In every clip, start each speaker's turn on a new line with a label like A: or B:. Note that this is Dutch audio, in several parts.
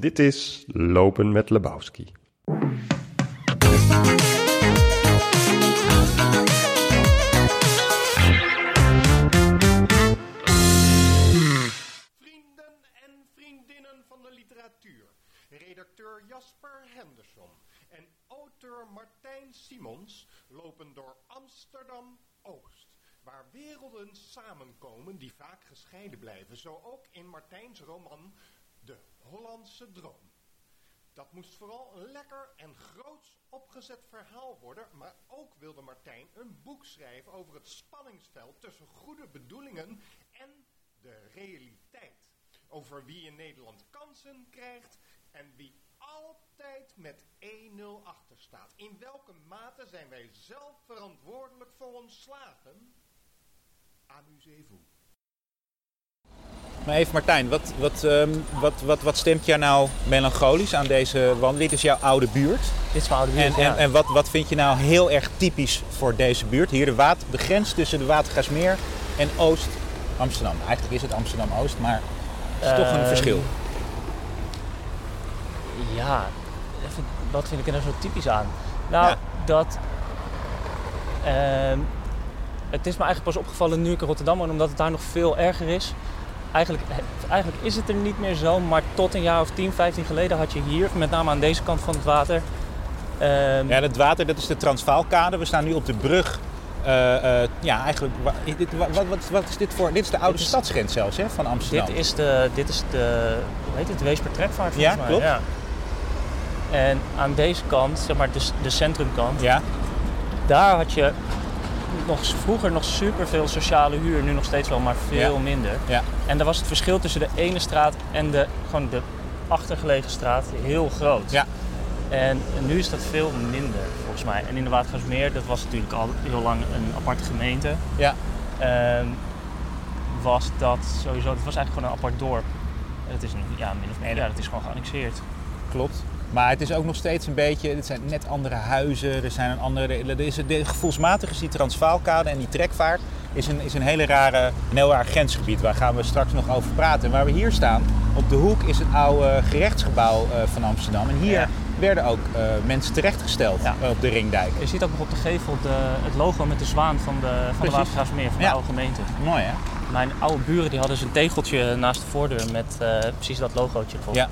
A: Dit is Lopen met Lebowski.
B: Vrienden en vriendinnen van de literatuur. Redacteur Jasper Henderson en auteur Martijn Simons lopen door Amsterdam-Oost. Waar werelden samenkomen die vaak gescheiden blijven. Zo ook in Martijns roman De Hollandse Droom. Dat moest vooral een lekker en groots opgezet verhaal worden, maar ook wilde Martijn een boek schrijven over het spanningsveld tussen goede bedoelingen en de realiteit. Over wie in Nederland kansen krijgt en wie altijd met 1-0 achter staat. In welke mate zijn wij zelf verantwoordelijk voor ons slagen? Amusez-vous.
C: Maar even Martijn, wat, wat, ehm, wat, wat, wat stemt jou nou melancholisch aan deze wandeling? Dit is jouw oude buurt.
D: Dit is mijn oude buurt,
C: En,
D: ja.
C: en, en wat, wat vind je nou heel erg typisch voor deze buurt? Hier de, water, de grens tussen de Watergaasmeer en Oost-Amsterdam. Eigenlijk is het Amsterdam-Oost, maar het is toch een
D: Ehm,
C: verschil.
D: Ja, even, wat vind ik er nou zo typisch aan? Nou,
C: Ja.
D: dat... ehm, het is me eigenlijk pas opgevallen nu ik in Rotterdam woon, omdat het daar nog veel erger is. Eigenlijk, eigenlijk is het er niet meer zo, maar tot een jaar of 10, 15 geleden had je hier, met name aan deze kant van het water... ehm,
C: Ja, het water, dat is de Transvaalkade. We staan nu op de brug. eh, eh, ja, eigenlijk, dit, wat, wat, wat is dit voor? Dit is de oude
D: is-
C: stadsgrens zelfs, hè, van Amsterdam.
D: Dit is de, dit is de, hoe heet het, de Weesper Trekvaart volgens
C: Ja,
D: mij.
C: klopt.
D: Ja. En aan deze kant, zeg maar de, de centrumkant,
C: Ja,
D: daar had je nog, vroeger nog superveel sociale huur, nu nog steeds wel, maar veel
C: Ja.
D: minder.
C: ja.
D: En daar was het verschil tussen de ene straat en de, gewoon de achtergelegen straat heel groot.
C: Ja.
D: En nu is dat veel minder, volgens mij. En in de Watergaasmeer, dat was natuurlijk al heel lang een aparte gemeente.
C: ja.
D: Ehm, was dat sowieso, het was eigenlijk gewoon een apart dorp. Het is nu, ja, min of meer, ja, dat is gewoon geannexeerd.
C: Klopt. Maar het is ook nog steeds een beetje, het zijn net andere huizen, er zijn een andere, er is, de, gevoelsmatig is die Transvaalkade en die trekvaart is een, is een hele rare, een heel raar grensgebied. Waar gaan we straks nog over praten. En waar we hier staan, op de hoek, is het oude gerechtsgebouw eh, van Amsterdam. En hier
D: Ja.
C: werden ook eh, mensen terechtgesteld
D: Ja.
C: eh, op de Ringdijk.
D: Je ziet ook nog op de gevel de, het logo met de zwaan van de, van de. Watergraafsmeer, van
C: Ja.
D: de oude gemeente.
C: Mooi hè?
D: Mijn oude buren die hadden zo'n tegeltje naast de voordeur met precies dat logootje erop.
C: Ja.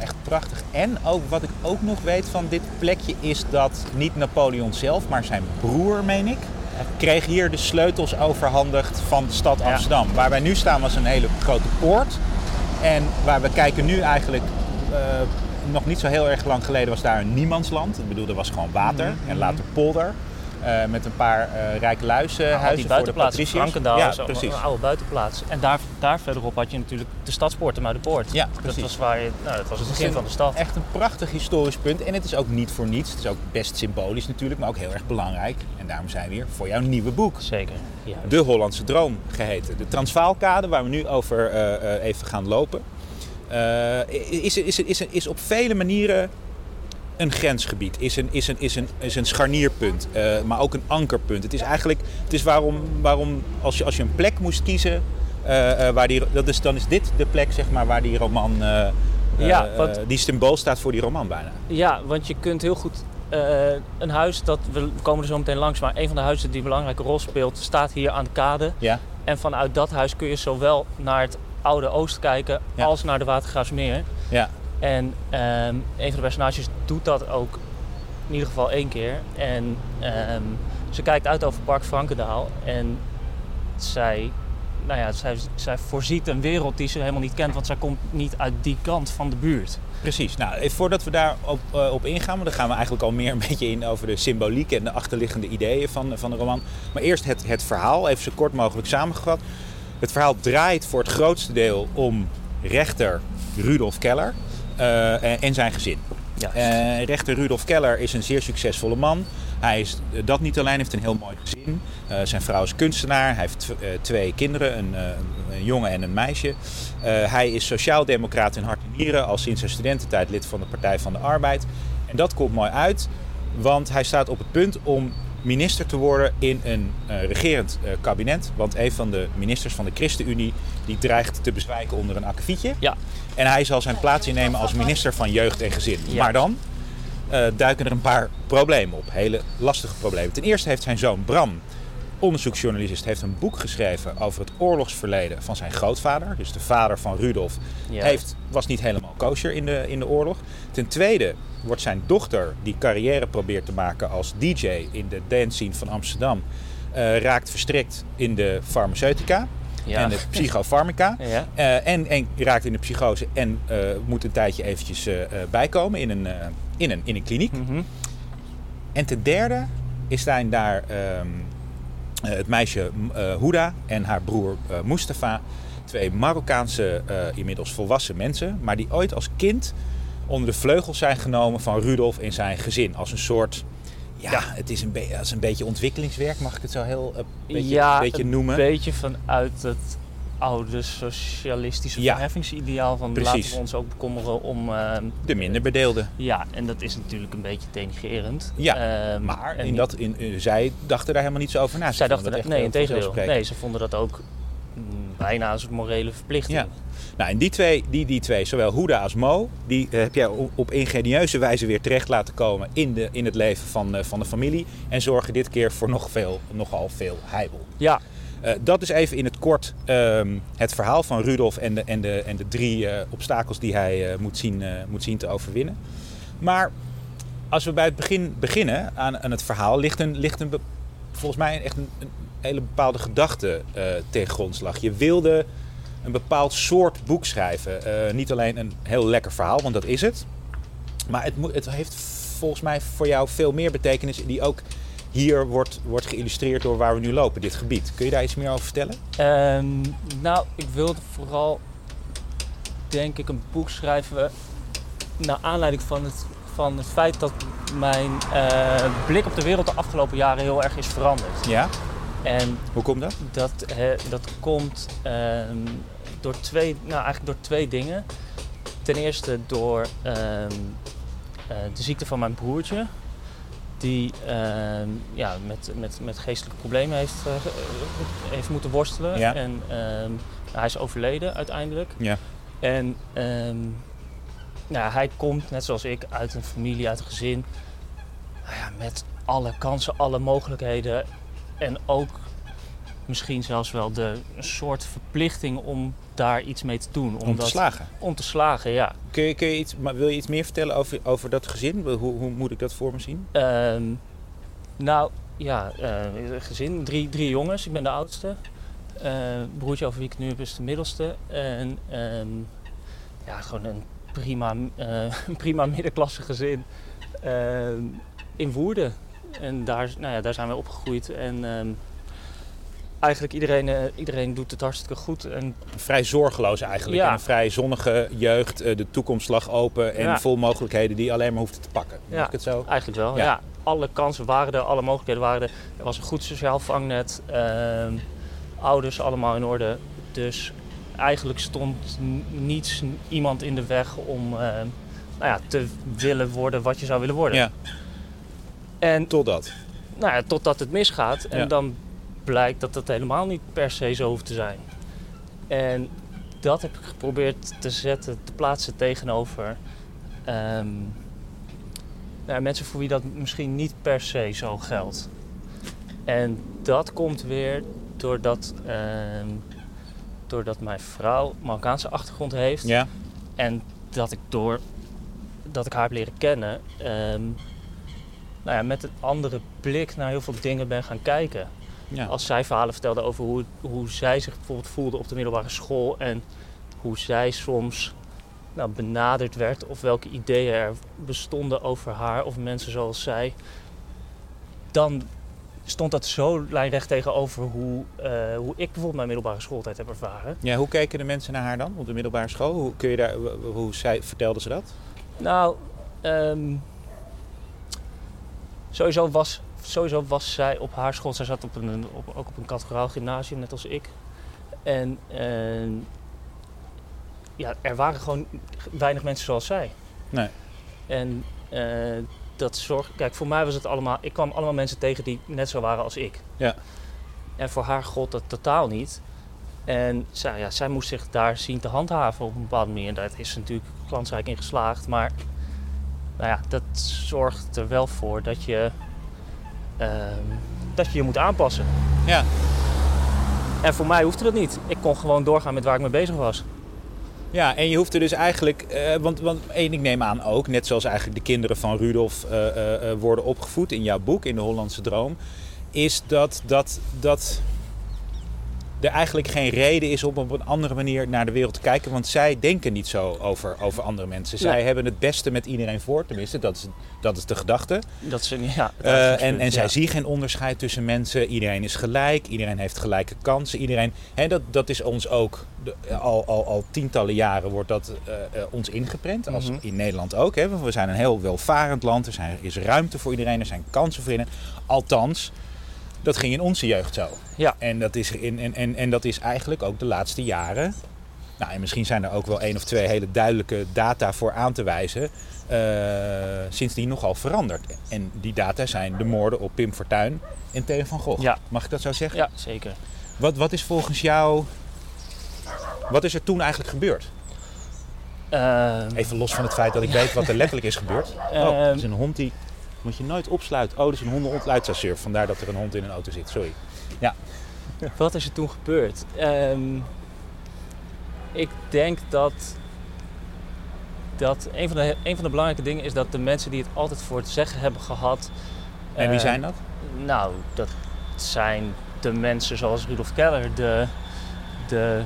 C: Echt prachtig. En ook wat ik ook nog weet van dit plekje is dat niet Napoleon zelf, maar zijn broer, meen ik, kreeg hier de sleutels overhandigd van de stad
D: Ja.
C: Amsterdam. Waar wij nu staan was een hele grote poort. En waar we kijken nu eigenlijk, eh, nog niet zo heel erg lang geleden was daar een niemandsland. Ik bedoel, er was gewoon water en later polder. Eh, met een paar eh rijke luizen,
D: Nou,
C: huizen
D: die
C: voor de
D: buitenplaats,
C: patriciërs.
D: Frankendaal,
C: Ja,
D: zo,
C: precies.
D: een oude buitenplaats. En daar, daar verderop had je natuurlijk de stadspoort, de Muidenpoort.
C: Ja,
D: dat
C: precies.
D: was, waar je, nou, dat was het begin van de stad.
C: Echt een prachtig historisch punt. En het is ook niet voor niets. Het is ook best symbolisch natuurlijk, maar ook heel erg belangrijk. En daarom zijn we hier voor jouw nieuwe boek.
D: Zeker. Juist.
C: De Hollandse Droom geheten. De Transvaalkade, waar we nu over eh, even gaan lopen, is, is, is, is op vele manieren een grensgebied. Is een, is een, is een, is een scharnierpunt, eh, maar ook een ankerpunt. Het is eigenlijk, het is waarom, waarom als, je, als je een plek moest kiezen, eh, eh, waar die, dat is, dan is dit de plek zeg maar, waar die roman,
D: Ja,
C: die symbool staat voor die roman bijna.
D: Ja, want je kunt heel goed een huis, dat, we komen er zo meteen langs, maar een van de huizen die een belangrijke rol speelt, staat hier aan de kade.
C: Ja,
D: En vanuit dat huis kun je zowel naar het oude Oost kijken
C: Ja.
D: als naar de Watergraafsmeer.
C: ja.
D: En ehm, een van de personages doet dat ook in ieder geval één keer. En ehm, ze kijkt uit over Park Frankendaal en zij, nou ja, zij, zij voorziet een wereld die ze helemaal niet kent, want zij komt niet uit die kant van de buurt.
C: Precies. Nou, voordat we daar op, eh, op ingaan, want dan gaan we eigenlijk al meer een beetje in over de symboliek en de achterliggende ideeën van, van de roman. Maar eerst het, het verhaal, even zo kort mogelijk samengevat. Het verhaal draait voor het grootste deel om rechter Rudolf Keller en- en zijn gezin. Eh, rechter Rudolf Keller is een zeer succesvolle man. Hij is eh, dat niet alleen, heeft een heel mooi gezin. Eh, zijn vrouw is kunstenaar. Hij heeft tw- eh, twee kinderen, een, eh, een jongen en een meisje. Eh, hij is sociaaldemocraat in hart en nieren, al sinds zijn studententijd lid van de Partij van de Arbeid. En dat komt mooi uit, want hij staat op het punt om minister te worden in een eh, regerend eh, kabinet. Want een van de ministers van de ChristenUnie die dreigt te bezwijken onder een akkefietje.
D: Ja.
C: En hij zal zijn plaats innemen als minister van Jeugd en Gezin.
D: Ja.
C: Maar dan eh, duiken er een paar problemen op. Hele lastige problemen. Ten eerste heeft zijn zoon Bram, onderzoeksjournalist, heeft een boek geschreven over het oorlogsverleden van zijn grootvader. Dus de vader van Rudolf
D: Ja.
C: heeft, was niet helemaal kosher in de, in de oorlog. Ten tweede wordt zijn dochter, die carrière probeert te maken als DJ in de dance scene van Amsterdam, eh, raakt verstrikt in de farmaceutica
D: Ja.
C: en de psychofarmica.
D: Ja.
C: Eh, en, en raakt in de psychose en eh, moet een tijdje eventjes bijkomen in een, in, een, in een kliniek.
D: Mhm.
C: En ten derde is zijn daar ehm, eh, het meisje eh Houda en haar broer eh, Mustafa. Twee Marokkaanse, eh, inmiddels volwassen mensen, maar die ooit als kind onder de vleugels zijn genomen van Rudolf en zijn gezin. Als een soort, ja, het is een, be- als een beetje ontwikkelingswerk, mag ik het zo heel eh, beetje,
D: ja,
C: een beetje noemen.
D: Een beetje vanuit het oude socialistische
C: Ja.
D: verheffingsideaal van
C: Precies.
D: laten we ons ook bekommeren om... ehm,
C: De minder bedeelden.
D: ja, en dat is natuurlijk een beetje denigrerend.
C: Ja,
D: Ehm,
C: Maar in dat, in, eh, zij dachten daar helemaal niet zo over na. Ze
D: zij dachten,
C: dat
D: nee,
C: echt,
D: in
C: eh,
D: tegendeel. Nee, ze vonden dat ook mm, bijna als een morele verplichting.
C: Ja. Nou, en die twee, die, die twee, zowel Huda als Mo, die eh, heb jij op, op ingenieuze wijze weer terecht laten komen in, de, in het leven van, eh, van de familie. En zorgen dit keer voor nog veel, nogal veel heibel.
D: Ja,
C: Eh, dat is even in het kort ehm, het verhaal van Rudolf en de, en de, en de drie eh, obstakels die hij eh, moet, zien, moet zien te overwinnen. Maar als we bij het begin beginnen aan, aan het verhaal, ligt, een, ligt een, volgens mij echt een, hele bepaalde gedachte ten grondslag. Je wilde een bepaald soort boek schrijven. Niet alleen een heel lekker verhaal, want dat is het. Maar het, het heeft volgens mij voor jou veel meer betekenis die ook hier wordt, wordt geïllustreerd door waar we nu lopen, dit gebied. Kun je daar iets meer over vertellen?
D: Ehm, nou, ik wilde vooral, denk ik, een boek schrijven naar aanleiding van het, van het feit dat mijn eh, blik op de wereld de afgelopen jaren heel erg is veranderd.
C: Ja.
D: En
C: Hoe komt dat?
D: dat, dat komt ehm, door, twee, nou, eigenlijk door twee dingen. Ten eerste door ehm, eh, de ziekte van mijn broertje. Die ehm, ja, met, met, met geestelijke problemen heeft, eh, ge- heeft moeten worstelen.
C: Ja.
D: En ehm, hij is overleden uiteindelijk.
C: Ja.
D: En nou, hij komt, net zoals ik, uit een familie, uit een gezin. Nou ja, met alle kansen, alle mogelijkheden. En ook misschien zelfs wel de een soort verplichting om daar iets mee te doen.
C: Om te slagen.
D: Om te slagen, ja.
C: Kun je, kun je iets, maar wil je iets meer vertellen over, over dat gezin? Hoe, hoe moet ik dat voor me zien?
D: Ehm, nou, ja, eh, gezin. Drie, drie jongens. Ik ben de oudste. Eh, broertje over wie ik nu heb is de middelste. En ehm, ja, gewoon een prima, eh, een prima middenklasse gezin ehm, in Woerden. En daar, nou ja, daar zijn we opgegroeid. En eigenlijk iedereen, eh, iedereen doet het hartstikke goed. En
C: Vrij zorgeloos eigenlijk.
D: Ja.
C: En een vrij zonnige jeugd. eh, De toekomst lag open en
D: Ja.
C: vol mogelijkheden die je alleen maar hoeft te pakken. Mag
D: Ja.
C: ik het zo?
D: Eigenlijk wel,
C: Ja.
D: ja. Alle kansen waren er, alle mogelijkheden waren er. Er was een goed sociaal vangnet. ehm, ouders allemaal in orde. Dus eigenlijk stond niets, iemand in de weg om ehm, nou ja, te willen worden wat je zou willen worden.
C: Ja,
D: En
C: totdat.
D: nou ja, totdat het misgaat. En dan blijkt dat het helemaal niet per se zo hoeft te zijn. En dat heb ik geprobeerd te zetten, te plaatsen tegenover ehm, nou mensen voor wie dat misschien niet per se zo geldt. En dat komt weer doordat, ehm, doordat mijn vrouw Marokkaanse achtergrond heeft.
C: Ja.
D: En dat ik door dat ik haar heb leren kennen, ehm, nou ja, met een andere blik naar heel veel dingen ben gaan kijken.
C: Ja.
D: Als zij verhalen vertelde over hoe, hoe zij zich bijvoorbeeld voelde op de middelbare school en hoe zij soms nou, benaderd werd of welke ideeën er bestonden over haar of mensen zoals zij, dan stond dat zo lijnrecht tegenover hoe, eh, hoe ik bijvoorbeeld mijn middelbare schooltijd heb ervaren.
C: ja, hoe keken de mensen naar haar dan op de middelbare school? Hoe, kun je daar, hoe zij, vertelde ze dat?
D: Nou, ehm, sowieso, was, sowieso was zij op haar school. Zij zat op een, op, ook op een categoraal gymnasium, net als ik. En ehm, ja, er waren gewoon weinig mensen zoals zij.
C: Nee.
D: En eh, dat zorgt... Kijk, voor mij was het allemaal... Ik kwam allemaal mensen tegen die net zo waren als ik.
C: Ja.
D: En voor haar gold dat totaal niet. En zij, ja, zij moest zich daar zien te handhaven op een bepaalde manier. Daar is ze natuurlijk glansrijk in geslaagd. Maar nou ja, dat zorgt er wel voor dat je, ehm, dat je je moet aanpassen.
C: Ja.
D: En voor mij hoefde dat niet. Ik kon gewoon doorgaan met waar ik mee bezig was.
C: Ja, en je hoeft er dus eigenlijk, eh, want, want één, ik neem aan ook, net zoals eigenlijk de kinderen van Rudolf eh, eh, worden opgevoed in jouw boek, in de Hollandse Droom, is dat, dat, dat er eigenlijk geen reden is om op een andere manier naar de wereld te kijken. Want zij denken niet zo over, over andere mensen. Zij hebben het beste met iedereen voor, tenminste, dat is, dat is de gedachte.
D: Dat ze, ja,
C: Eh, en en zij zien geen onderscheid tussen mensen. Iedereen is gelijk, iedereen heeft gelijke kansen. Iedereen, hè, dat, dat is ons ook, de- al, al, al tientallen jaren wordt dat eh, eh, ons ingeprent. Als
D: Mhm.
C: in Nederland ook. Hè. We zijn een heel welvarend land. Er zijn, is ruimte voor iedereen, er zijn kansen voor iedereen. Althans, dat ging in onze jeugd zo.
D: Ja.
C: En dat is, in, en, en, en dat is eigenlijk ook de laatste jaren. Nou, en misschien zijn er ook wel één of twee hele duidelijke data voor aan te wijzen. eh, sindsdien nogal veranderd. En die data zijn de moorden op Pim Fortuyn en Theo van Gogh.
D: Ja.
C: Mag ik dat zo zeggen?
D: Ja, zeker.
C: Wat, wat is volgens jou... Wat is er toen eigenlijk gebeurd?
D: Ehm,
C: Even los van het feit dat ik weet wat er letterlijk is gebeurd. Oh,
D: Ehm.
C: er is een hond die... Moet je nooit opsluiten. Oh, is een hondenontsluitstasseur. Vandaar dat er een hond in een auto zit. Sorry.
D: Wat is er toen gebeurd? Ehm, ik denk dat, dat een, van de, een van de belangrijke dingen is dat de mensen die het altijd voor het zeggen hebben gehad.
C: En wie
D: eh,
C: zijn dat?
D: Nou, dat zijn de mensen zoals Rudolf Keller, de, de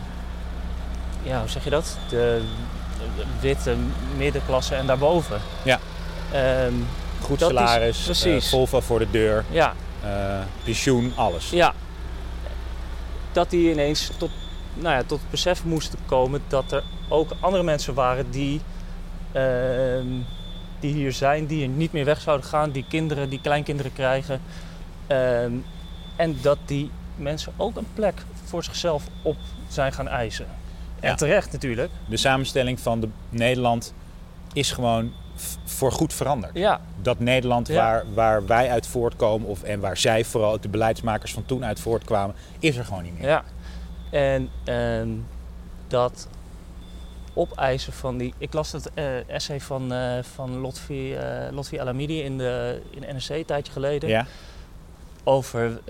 D: ja, hoe zeg je dat? De, de witte middenklasse en daarboven.
C: Ja.
D: Ehm,
C: Goed
D: dat is-
C: salaris, eh,
D: precies.
C: Volvo voor de deur,
D: ja,
C: eh, pensioen, alles.
D: Ja. Dat die ineens tot, nou ja, tot het besef moesten komen dat er ook andere mensen waren die, ehm, die hier zijn, die er niet meer weg zouden gaan, die kinderen, die kleinkinderen krijgen. Ehm, en dat die mensen ook een plek voor zichzelf op zijn gaan eisen.
C: Ja.
D: En terecht natuurlijk.
C: De samenstelling van de Nederland is gewoon voor goed veranderd.
D: Ja,
C: Dat Nederland
D: Ja.
C: waar, waar wij uit voortkomen, of, en waar zij vooral ook de beleidsmakers van toen uit voortkwamen, is er gewoon niet meer.
D: Ja, en ehm, dat opeisen van die. Ik las het eh, essay van, eh van Lotfi, eh Lotfi Alamidi in de, in de NRC een tijdje geleden.
C: Ja?
D: Over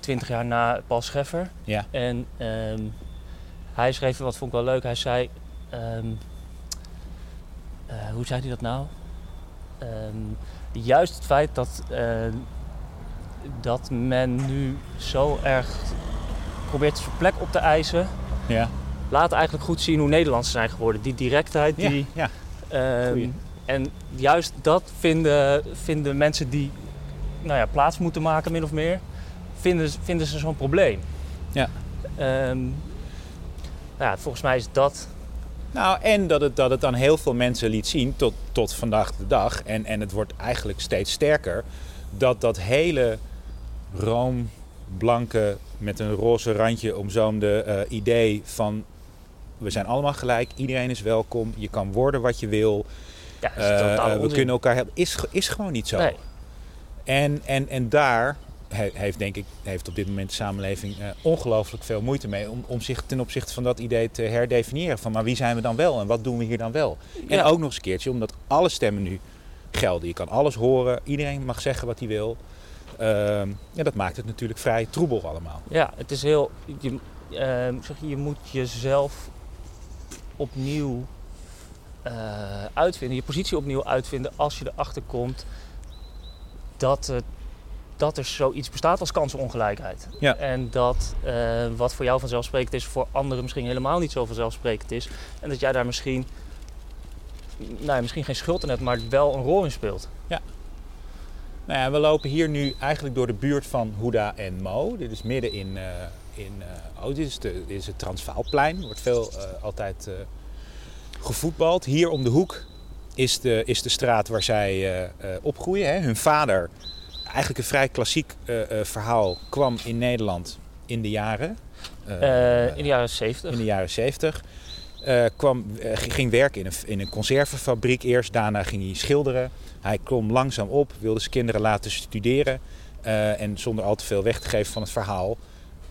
D: twintig jaar na Paul Scheffer.
C: Ja.
D: En ehm, hij schreef, wat vond ik wel leuk, hij zei. ehm, eh, hoe zei hij dat nou? Ehm, juist het feit dat, eh, dat men nu zo erg probeert zijn plek op te eisen,
C: Ja.
D: laat eigenlijk goed zien hoe Nederlands ze zijn geworden. Die directheid, die,
C: ja.
D: Ehm, en juist dat vinden, vinden mensen die nou ja, plaats moeten maken, min of meer, vinden, vinden ze zo'n probleem.
C: Ja.
D: Nou ja, volgens mij is dat.
C: Nou, en dat het, dat het dan heel veel mensen liet zien tot, tot vandaag de dag. En, en het wordt eigenlijk steeds sterker. Dat dat hele room-blanke met een roze randje omzoomde eh, idee van... We zijn allemaal gelijk, iedereen is welkom, je kan worden wat je wil.
D: Ja,
C: eh, we kunnen elkaar helpen. Is, is gewoon niet zo.
D: Nee.
C: En, en, en daar heeft, denk ik, heeft op dit moment de samenleving eh, ongelooflijk veel moeite mee om, om zich ten opzichte van dat idee te herdefiniëren. Van maar wie zijn we dan wel en wat doen we hier dan wel? En ook nog eens een keertje, omdat alle stemmen nu gelden. Je kan alles horen, iedereen mag zeggen wat hij wil. Ehm, ja, dat maakt het natuurlijk vrij troebel allemaal.
D: Ja, het is heel. Je, ehm, zeg je, je moet jezelf opnieuw eh, uitvinden, je positie opnieuw uitvinden als je erachter komt dat, het, dat er zoiets bestaat als kansenongelijkheid.
C: Ja.
D: En dat eh, wat voor jou vanzelfsprekend is, voor anderen misschien helemaal niet zo vanzelfsprekend is. En dat jij daar misschien, nou ja, misschien geen schuld in hebt, maar wel een rol in speelt.
C: Nou ja, we lopen hier nu eigenlijk door de buurt van Huda en Mo. Dit is midden in, eh, in oh, dit is, de, dit is het Transvaalplein. Er wordt veel altijd gevoetbald. Hier om de hoek is de, is de straat waar zij opgroeien. Hè. Hun vader, eigenlijk een vrij klassiek eh, eh, verhaal, kwam in Nederland in de jaren. eh,
D: in de jaren zeventig.
C: in de jaren 70. Eh, kwam, ging werken in een, in een conservenfabriek eerst. Daarna ging hij schilderen. Hij klom langzaam op, wilde zijn kinderen laten studeren. En zonder al te veel weg te geven van het verhaal.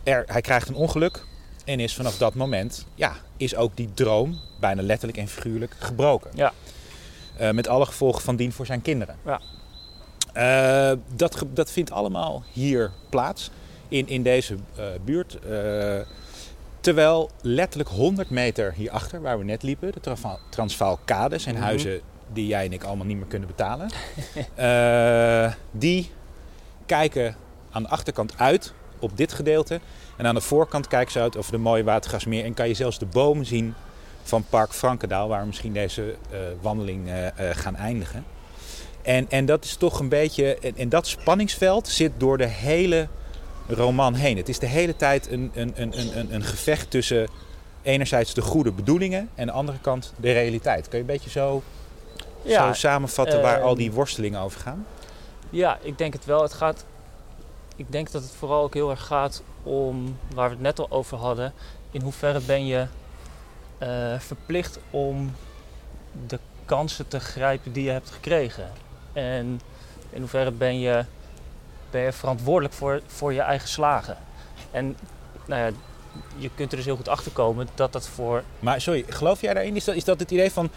C: Er, hij krijgt een ongeluk. En is vanaf dat moment, ja, is ook die droom, bijna letterlijk en figuurlijk, gebroken.
D: Ja.
C: Met alle gevolgen van dien voor zijn kinderen.
D: Ja.
C: Eh, dat, dat vindt allemaal hier plaats, in, in deze eh, buurt. Eh, terwijl letterlijk 100 meter hierachter, waar we net liepen, de Transvaal- Transvaalkade, zijn
D: Mhm.
C: huizen die jij en ik allemaal niet meer kunnen betalen. Die kijken aan de achterkant uit op dit gedeelte. En aan de voorkant kijken ze uit over de mooie Watergasmeer. En kan je zelfs de bomen zien van Park Frankendaal, waar we misschien deze wandeling gaan eindigen. En, en dat is toch een beetje. En, en dat spanningsveld zit door de hele roman heen. Het is de hele tijd een, een, een, een, een- een gevecht tussen enerzijds de goede bedoelingen en aan de andere kant de realiteit. Kun je een beetje zo, zo samenvatten waar al
D: ehm,
C: die worstelingen over gaan?
D: Ja, ik denk het wel. Het gaat. Ik denk dat het vooral ook heel erg gaat om waar we het net al over hadden. In hoeverre ben je eh, verplicht om de kansen te grijpen die je hebt gekregen? En in hoeverre ben je, ben je verantwoordelijk voor, voor je eigen slagen? En nou ja, je kunt er dus heel goed achter komen dat dat voor
C: Maar sorry, geloof jij daarin? Is dat, is dat het idee van.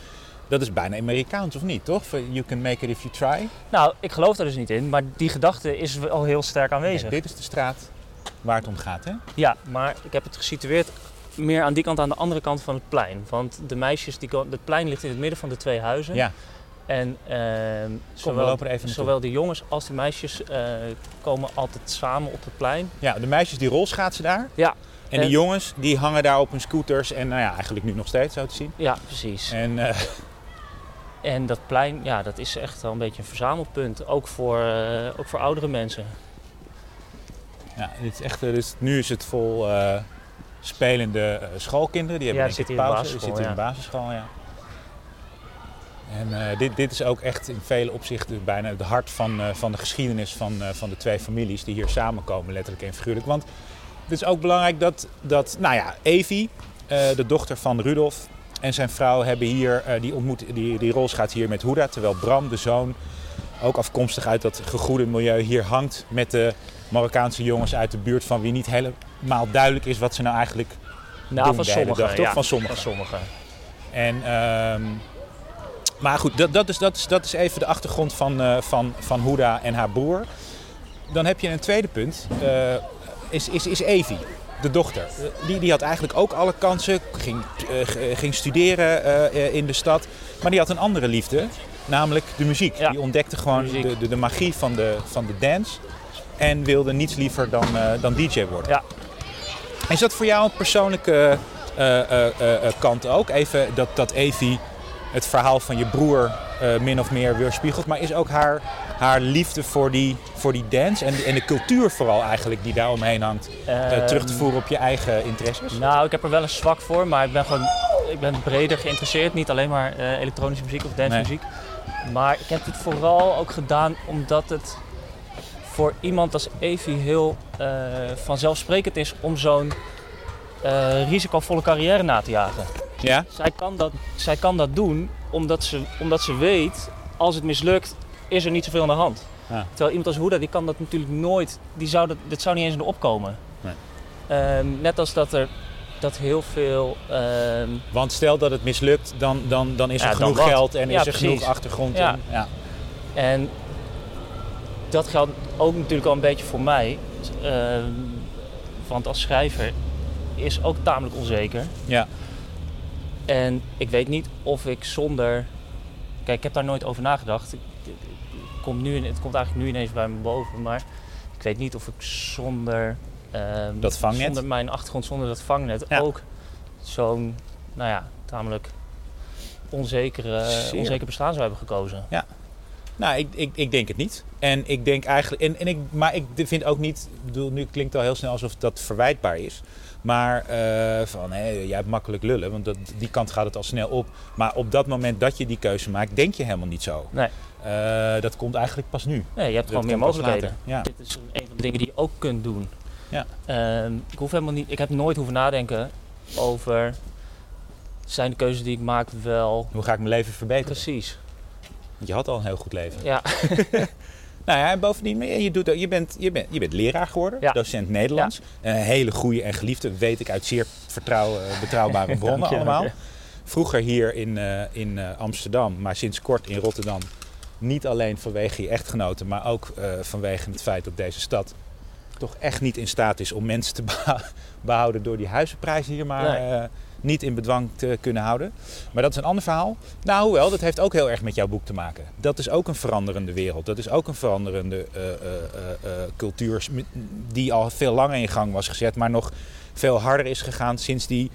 C: Dat is bijna Amerikaans of niet, toch? You can make it if you try.
D: Nou, ik geloof daar dus niet in, maar die gedachte is wel heel sterk aanwezig.
C: Dit is de straat waar het om gaat, hè?
D: Ja, maar ik heb het gesitueerd meer aan die kant, aan de andere kant van het plein. Want de meisjes, die, het plein ligt in het midden van de twee huizen.
C: Ja.
D: En ehm,
C: we
D: zowel,
C: even
D: zowel de jongens als de meisjes eh, komen altijd samen op het plein.
C: Ja, de meisjes die rolschaatsen daar.
D: Ja.
C: En de
D: En-
C: jongens die hangen daar op hun scooters. En nou ja, eigenlijk nu nog steeds, zo te zien.
D: Ja, precies.
C: En eh,
D: En dat plein, ja, dat is echt wel een beetje een verzamelpunt. Ook voor, eh, ook voor oudere mensen.
C: ja, dit is echt, dus nu is het vol spelende schoolkinderen. Die hebben
D: Ja, de
C: pauze. Die zitten in de basisschool, ja. En eh, dit, dit is ook echt in vele opzichten bijna het hart van, eh, van de geschiedenis van, eh, van de twee families die hier samenkomen, letterlijk en figuurlijk. Want het is ook belangrijk dat, dat nou ja, Evie, de dochter van Rudolf en zijn vrouw hebben hier, die ontmoet, die, die rol gaat hier met Hoeda. Terwijl Bram, de zoon, ook afkomstig uit dat gegoede milieu, hier hangt met de Marokkaanse jongens uit de buurt van wie niet helemaal duidelijk is wat ze nou eigenlijk
D: Nou,
C: doen
D: van sommigen.
C: dag, toch?
D: ja,
C: Van sommigen.
D: Van sommigen.
C: En, ehm, maar goed, dat, dat, is, dat, is, dat is even de achtergrond van, eh van, van Huda en haar broer. Dan heb je een tweede punt, eh, is, is, is Evie, de dochter. Die, die had eigenlijk ook alle kansen, ging, eh, ging studeren in de stad. Maar die had een andere liefde, namelijk de muziek.
D: Ja,
C: Die ontdekte gewoon de, de, de magie van de, van de dance. En wilde niets liever dan, dan DJ worden.
D: Ja.
C: Is dat voor jou een persoonlijke kant ook? Even dat, dat Evie het verhaal van je broer eh, min of meer weerspiegelt. Maar is ook haar, haar liefde voor die, voor die dance en, en de cultuur vooral eigenlijk die daar omheen hangt... eh, terug te
D: Ehm,
C: voeren op je eigen interesses?
D: Nou, ik heb er wel een zwak voor, maar ik ben gewoon ik ben breder geïnteresseerd. Niet alleen maar eh, elektronische muziek of dancemuziek. Maar ik heb het vooral ook gedaan omdat het voor iemand als Evie heel vanzelfsprekend is om zo'n risicovolle carrière na te jagen.
C: Ja?
D: Zij kan dat, zij kan dat doen omdat ze, omdat ze weet, als het mislukt, is er niet zoveel aan de hand.
C: Ja.
D: Terwijl iemand als Huda, die kan dat natuurlijk nooit, die zou dat, dit zou niet eens in de opkomen.
C: Nee.
D: Ehm, net als dat er dat heel veel. ehm,
C: Want stel dat het mislukt, dan, dan, dan is er
D: Ja,
C: genoeg geld en
D: Ja,
C: is er
D: precies.
C: genoeg achtergrond.
D: Ja.
C: Ja.
D: en dat geldt ook natuurlijk al een beetje voor mij. Ehm, want als schrijver is ook tamelijk onzeker.
C: Ja.
D: En ik weet niet of ik zonder. Kijk, ik heb daar nooit over nagedacht. Ik- Het, het komt, nu, het komt eigenlijk nu ineens bij me boven. Maar ik weet niet of ik zonder. ehm,
C: Dat vangnet?
D: Zonder mijn achtergrond, zonder dat vangnet.
C: Ja.
D: ook zo'n, nou ja, tamelijk onzekere,
C: Zeer.
D: onzeker bestaan zou hebben gekozen.
C: Nou, ik, ik, ik denk het niet. En ik denk eigenlijk. En, en ik, maar ik vind ook niet. Bedoel, nu klinkt het al heel snel alsof dat verwijtbaar is. Maar eh, van hé, jij hebt makkelijk lullen, want dat, die kant gaat het al snel op. Maar op dat moment dat je die keuze maakt, denk je helemaal niet zo.
D: Nee.
C: Eh, dat komt eigenlijk pas nu.
D: Nee, je hebt
C: Dat
D: gewoon meer mogelijkheden.
C: Ja.
D: Dit is een van de dingen die je ook kunt doen.
C: Ja.
D: Ehm, ik, hoef helemaal niet, ik heb nooit hoeven nadenken over zijn de keuzes die ik maak wel
C: Hoe ga ik mijn leven verbeteren?
D: precies.
C: Want je had al een heel goed leven.
D: Ja,
C: Nou ja, en bovendien, je, doet, je, bent, je, bent, je bent leraar geworden,
D: Ja.
C: docent Nederlands. Een hele goede en geliefde, weet ik uit zeer vertrouw, eh, betrouwbare bronnen allemaal. Vroeger hier in, eh, in eh, Amsterdam, maar sinds kort in Rotterdam. Niet alleen vanwege je echtgenoten, maar ook eh, vanwege het feit dat deze stad toch echt niet in staat is om mensen te behouden door die huizenprijzen hier maar
D: Nee.
C: Niet in bedwang te kunnen houden. Maar dat is een ander verhaal. Nou, hoewel, dat heeft ook heel erg met jouw boek te maken. Dat is ook een veranderende wereld. Dat is ook een veranderende eh, eh, eh, cultuur die al veel langer in gang was gezet, maar nog veel harder is gegaan sinds die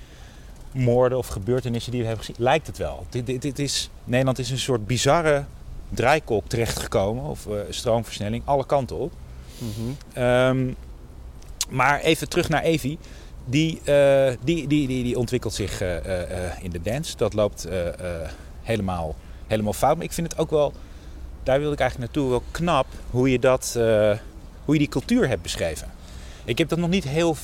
C: moorden of gebeurtenissen die we hebben gezien. Lijkt het wel. Dit, dit, dit is, Nederland is een soort bizarre draaikolk terechtgekomen, of stroomversnelling, alle kanten op.
D: Mhm.
C: Ehm, maar even terug naar Evi. Die, eh, die, die, die, die ontwikkelt zich eh, eh, in de dance. Dat loopt helemaal, helemaal fout. Maar ik vind het ook wel, daar wilde ik eigenlijk naartoe, wel knap hoe je, dat, hoe je die cultuur hebt beschreven. Ik heb dat nog niet heel,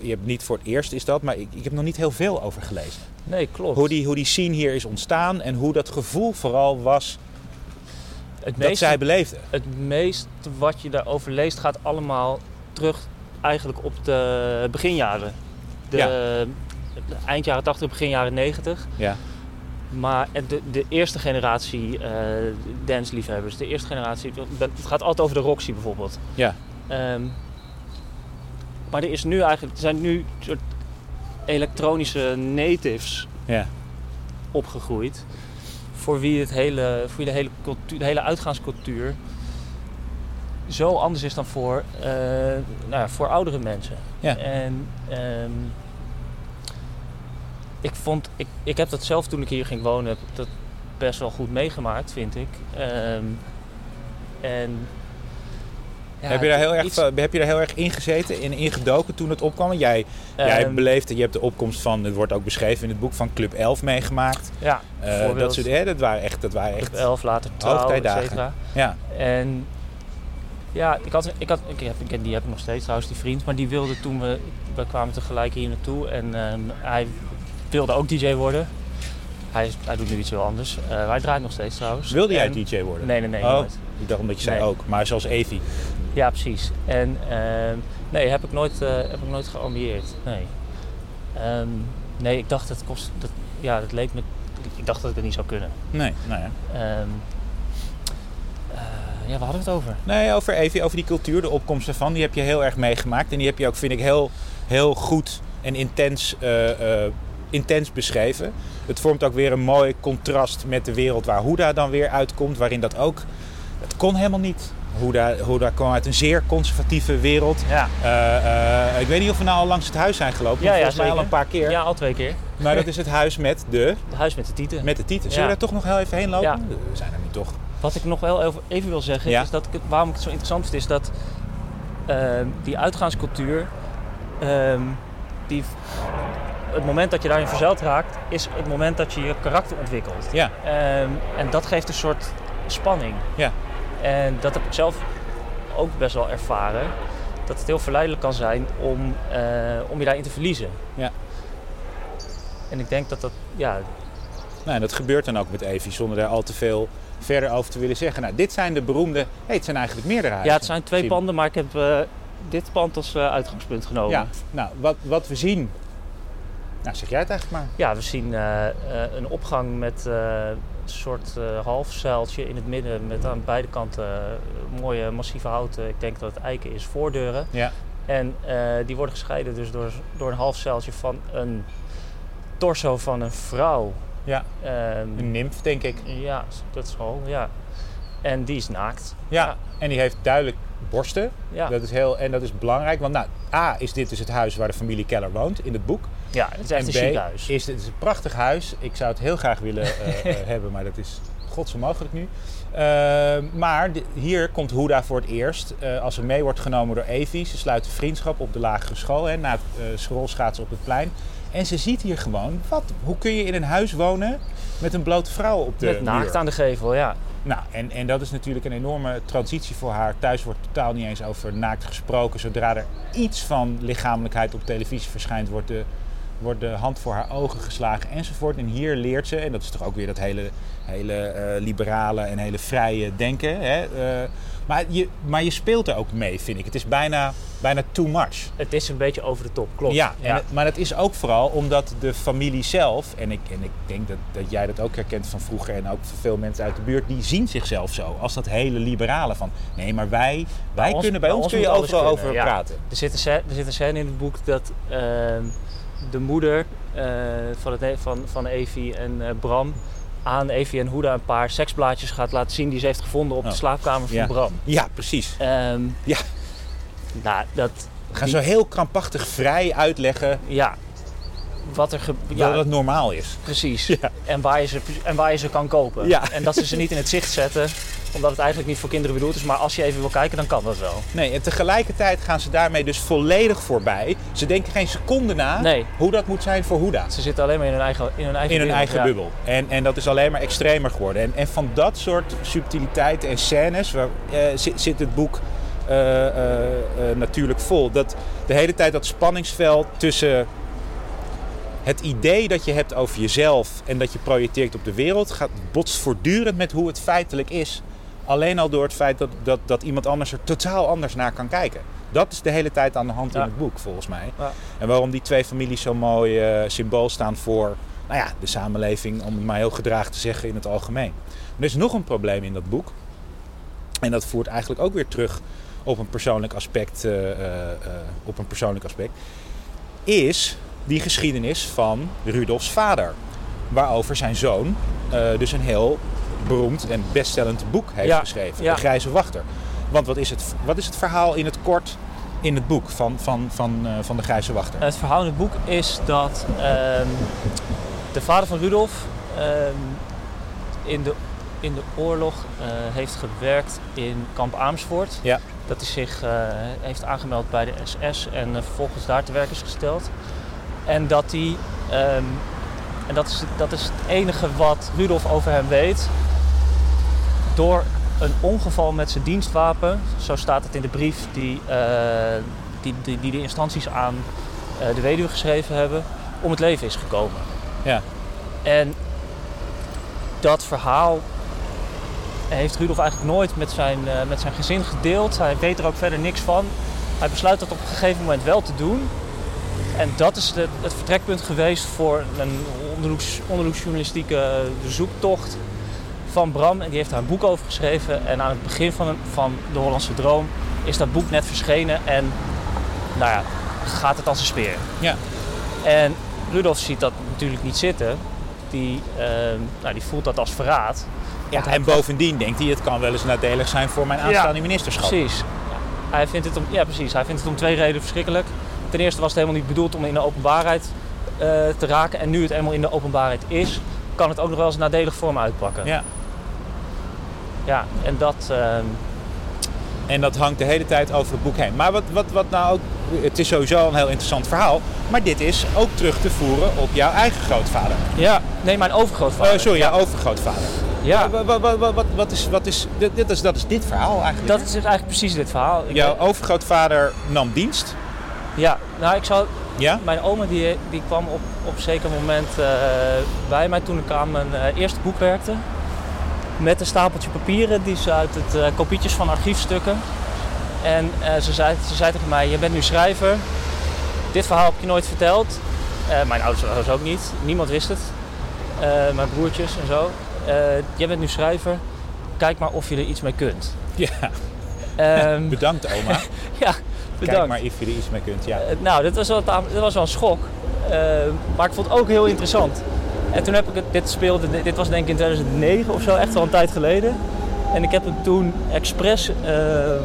C: je hebt niet voor het eerst is dat, maar ik, ik heb nog niet heel veel over gelezen.
D: nee, klopt.
C: Hoe die, hoe die scene hier is ontstaan en hoe dat gevoel vooral was
D: het,
C: dat zij beleefde.
D: het meeste wat je daarover leest gaat allemaal terug eigenlijk op de beginjaren. De,
C: Ja.
D: eind jaren 80, begin jaren 90.
C: Ja.
D: Maar de, de eerste generatie eh dansliefhebbers, de eerste generatie, het gaat altijd over de Roxy bijvoorbeeld.
C: Ja.
D: Ehm, maar er is nu eigenlijk, er zijn nu soort elektronische natives
C: Ja.
D: opgegroeid. Voor wie, het hele, voor wie de, hele cultuur, de hele uitgaanscultuur zo anders is dan voor, eh, nou ja, voor oudere mensen.
C: Ja.
D: En ehm, ik, vond, ik, ik heb dat zelf toen ik hier ging wonen, heb dat best wel goed meegemaakt, vind ik. Ehm, en, ja,
C: heb, je daar heel erg,
D: iets-
C: heb je daar heel erg ingezeten, in ingedoken toen het opkwam? Jij, jij
D: ehm,
C: beleefde, je hebt de opkomst van, het wordt ook beschreven in het boek van Club 11 meegemaakt.
D: Ja,
C: Eh, dat, soort, hè, dat waren echt, dat waren echt
D: Club 11, later trouw, et
C: hoogtijdagen.
D: cetera.
C: Ja,
D: En ja, ik had, ik had, ik heb, ik- die heb ik nog steeds trouwens, die vriend. Maar die wilde toen we, we kwamen tegelijk hier naartoe. En ehm, hij wilde ook DJ worden. Hij, is- hij doet nu iets heel anders. Eh, hij draait nog steeds trouwens.
C: wilde jij DJ worden?
D: Nee, nee, nee.
C: Oh, ik dacht omdat je zei
D: Nee.
C: ook, maar zoals Evi.
D: Ja, precies. En ehm, nee, heb ik nooit, eh, heb ik nooit geambieerd. Nee. Ehm, nee, ik dacht het kost. Dat, ja, dat leek me. Ik dacht dat ik het niet zou kunnen.
C: Nee, nou ja.
D: Ja, waar hadden we het over?
C: Nee, over Evi, over die cultuur, de opkomst ervan, die heb je heel erg meegemaakt. En die heb je ook, vind ik, heel, heel goed en intens, eh, eh, intens beschreven. Het vormt ook weer een mooi contrast met de wereld waar Huda dan weer uitkomt, waarin dat ook... Het kon helemaal niet. Huda, Huda kwam uit een zeer conservatieve wereld.
D: Ja,
C: Eh, ik weet niet of we nou al langs het huis zijn gelopen.
D: Ja,
C: volgens mij al een paar keer.
D: ja al twee keer.
C: Maar dat is het huis met de,
D: Het huis met de tieten.
C: met de titel. Zullen we daar toch nog heel even heen lopen?
D: Ja.
C: We zijn er nu toch.
D: Wat ik nog wel even, wil zeggen,
C: Ja.
D: is dat ik waarom ik het zo interessant vind, is dat ehm, die uitgaanscultuur, ehm, die, het moment dat je daarin verzeild raakt, is het moment dat je je karakter ontwikkelt.
C: Ja,
D: Ehm, en dat geeft een soort spanning.
C: ja.
D: En dat heb ik zelf ook best wel ervaren. Dat het heel verleidelijk kan zijn om, eh, om je daarin te verliezen.
C: Ja.
D: En ik denk dat dat, ja,
C: Nou, dat gebeurt dan ook met Evi, zonder daar al te veel verder over te willen zeggen. Nou, dit zijn de beroemde... Het zijn eigenlijk meerdere huizen.
D: ja het zijn twee panden, maar ik heb eh, dit pand als eh, uitgangspunt genomen.
C: Ja, nou, wat, wat we zien... Nou, zeg jij het eigenlijk maar.
D: Ja, we zien eh, een opgang met een soort halfzuiltje in het midden met aan beide kanten mooie massieve houten, ik denk dat het eiken is, voordeuren.
C: Ja,
D: En die worden gescheiden dus door, door een halfzuiltje van een torso van een vrouw.
C: Ja.
D: Ehm,
C: een nimf, denk ik.
D: ja, dat is wel, ja. En die is naakt.
C: Ja, en die heeft duidelijk borsten.
D: Ja,
C: Dat is heel, en dat is belangrijk, want nou, A, is dit dus het huis waar de familie Keller woont, in het boek.
D: ja het is echt
C: en
D: een
C: B,
D: chic huis.
C: is het is een prachtig huis. Ik zou het heel graag willen eh, eh, hebben, maar dat is godsonmogelijk nu. Eh, maar de- hier komt Huda voor het eerst eh, als ze mee wordt genomen door Evi. Ze sluiten vriendschap op de lagere school, hè, na het schoolschaatsen op het plein. En ze ziet hier gewoon, wat, hoe kun je in een huis wonen met een blote vrouw op de
D: Met naakt
C: muur?
D: aan de gevel, ja.
C: Nou, en, en dat is natuurlijk een enorme transitie voor haar. Thuis wordt totaal niet eens over naakt gesproken. Zodra er iets van lichamelijkheid op televisie verschijnt, wordt de wordt de hand voor haar ogen geslagen enzovoort. En hier leert ze, en dat is toch ook weer dat hele, hele eh, liberale en hele vrije denken. Hè? eh, maar, je, maar je speelt er ook mee, vind ik. Het is bijna, bijna too much.
D: Het is een beetje over de top, klopt.
C: Ja, en het- maar dat is ook vooral omdat de familie zelf, en ik, en ik denk dat, dat jij dat ook herkent van vroeger en ook veel mensen uit de buurt, die zien zichzelf zo als dat hele liberale van nee, maar wij, wij
D: ons-
C: kunnen, bij ons kun je overal over
D: ja.
C: praten.
D: Er zit, een scène, er zit een scène in het boek dat ehm, de moeder eh, van, het, van, van Evie en eh, Bram aan Evie en Hoeda een paar seksblaadjes gaat laten zien die ze heeft gevonden op
C: Oh.
D: de slaapkamer van
C: Ja.
D: Bram.
C: Ja, precies.
D: Ehm,
C: Ja.
D: Nou, dat...
C: We gaan zo heel krampachtig vrij uitleggen
D: Ja. Wat er... ge-
C: dat
D: Ja,
C: het normaal is.
D: precies.
C: Ja.
D: En, waar je ze, en waar je ze kan kopen.
C: Ja.
D: En dat ze ze niet in het zicht zetten, omdat het eigenlijk niet voor kinderen bedoeld is. Maar als je even wil kijken, dan kan dat wel.
C: Nee, en tegelijkertijd gaan ze daarmee dus volledig voorbij. Ze denken geen seconde na
D: Nee.
C: hoe dat moet zijn voor Hoeda.
D: Ze zitten alleen maar in hun eigen in hun eigen,
C: in hun
D: wereld,
C: eigen
D: ja.
C: bubbel. En, en dat is alleen maar extremer geworden. En, en van dat soort subtiliteiten en scènes waar, eh, zit, zit het boek eh, eh, eh, natuurlijk vol. Dat de hele tijd dat spanningsveld tussen het idee dat je hebt over jezelf en dat je projecteert op de wereld gaat botst voortdurend met hoe het feitelijk is. Alleen al door het feit dat, dat, dat iemand anders er totaal anders naar kan kijken. Dat is de hele tijd aan de hand in het boek, volgens mij.
D: Ja.
C: En waarom die twee families zo'n mooi eh, symbool staan voor nou ja, de samenleving, om het maar heel gedragen te zeggen in het algemeen. Er is nog een probleem in dat boek. En dat voert eigenlijk ook weer terug op een persoonlijk aspect. eh, eh, op een persoonlijk aspect. Is die geschiedenis van Rudolfs vader. Waarover zijn zoon dus een heel beroemd en bestsellend boek heeft
D: Ja,
C: geschreven.
D: ja.
C: De Grijze Wachter. Want wat is, het, wat is het verhaal in het kort in het boek van, van, van, eh, van de Grijze Wachter?
D: Het verhaal in het boek is dat ehm, de vader van Rudolf ehm, in, de, in de oorlog eh, heeft gewerkt in kamp Amersfoort.
C: Ja.
D: Dat hij zich eh, heeft aangemeld bij de SS en vervolgens daar te werk is gesteld. En dat hij, ehm, en dat is, dat is het enige wat Rudolf over hem weet, door een ongeval met zijn dienstwapen, zo staat het in de brief die, eh, die, die, die de instanties aan eh, de weduwe geschreven hebben, om het leven is gekomen.
C: Ja.
D: En dat verhaal heeft Rudolf eigenlijk nooit met zijn, eh, met zijn gezin gedeeld. Hij weet er ook verder niks van. Hij besluit dat op een gegeven moment wel te doen. En dat is de, het vertrekpunt geweest voor een onderzoeks, onderzoeksjournalistieke zoektocht van Bram. En die heeft daar een boek over geschreven. En aan het begin van, van De Hollandse Droom is dat boek net verschenen. En nou ja, gaat het als een speer.
C: Ja.
D: En Rudolf ziet dat natuurlijk niet zitten. Die, ehm, nou, die voelt dat als verraad.
C: Ja, en bovendien denkt hij, het kan wel eens nadelig zijn voor mijn aanstaande ministerschap.
D: Precies. Hij vindt het om, ja, precies. Hij vindt het om twee redenen verschrikkelijk. Ten eerste was het helemaal niet bedoeld om in de openbaarheid eh, te raken. En nu het eenmaal in de openbaarheid is, kan het ook nog wel eens nadelig voor hem uitpakken.
C: Ja.
D: Ja, en dat... ehm,
C: En dat hangt de hele tijd over het boek heen. Maar wat, wat, wat nou ook, het is sowieso een heel interessant verhaal. Maar dit is ook terug te voeren op jouw eigen grootvader.
D: ja, nee, mijn overgrootvader.
C: Oh, sorry, jouw overgrootvader.
D: Ja,
C: Wat, wat, wat, wat, wat is, wat is, dit, dit is, dat is dit verhaal eigenlijk.
D: dat is eigenlijk precies dit verhaal. Ik-
C: Jouw overgrootvader nam dienst.
D: Ja, nou ik zal...
C: Ja?
D: Mijn oma die, die kwam op, op een zeker moment eh, bij mij toen ik aan mijn eh, eerste boek werkte. Met een stapeltje papieren die ze uit het eh, kopietjes van archiefstukken. En eh, ze, zei, ze zei tegen mij, je bent nu schrijver. Dit verhaal heb je nooit verteld. Eh, mijn ouders ook niet. Niemand wist het. Mijn broertjes en zo. Jij bent nu schrijver. Kijk maar of je er iets mee kunt.
C: Ja.
D: Ehm,
C: Bedankt oma.
D: ja, bedankt.
C: Kijk maar of je er iets mee kunt. Ja.
D: Nou, dit was wel, dit was wel een schok. Eh, maar ik vond het ook heel interessant. En toen heb ik het, dit speelde, dit was denk ik in 2009 of zo, echt al een tijd geleden. En ik heb het toen expres eh,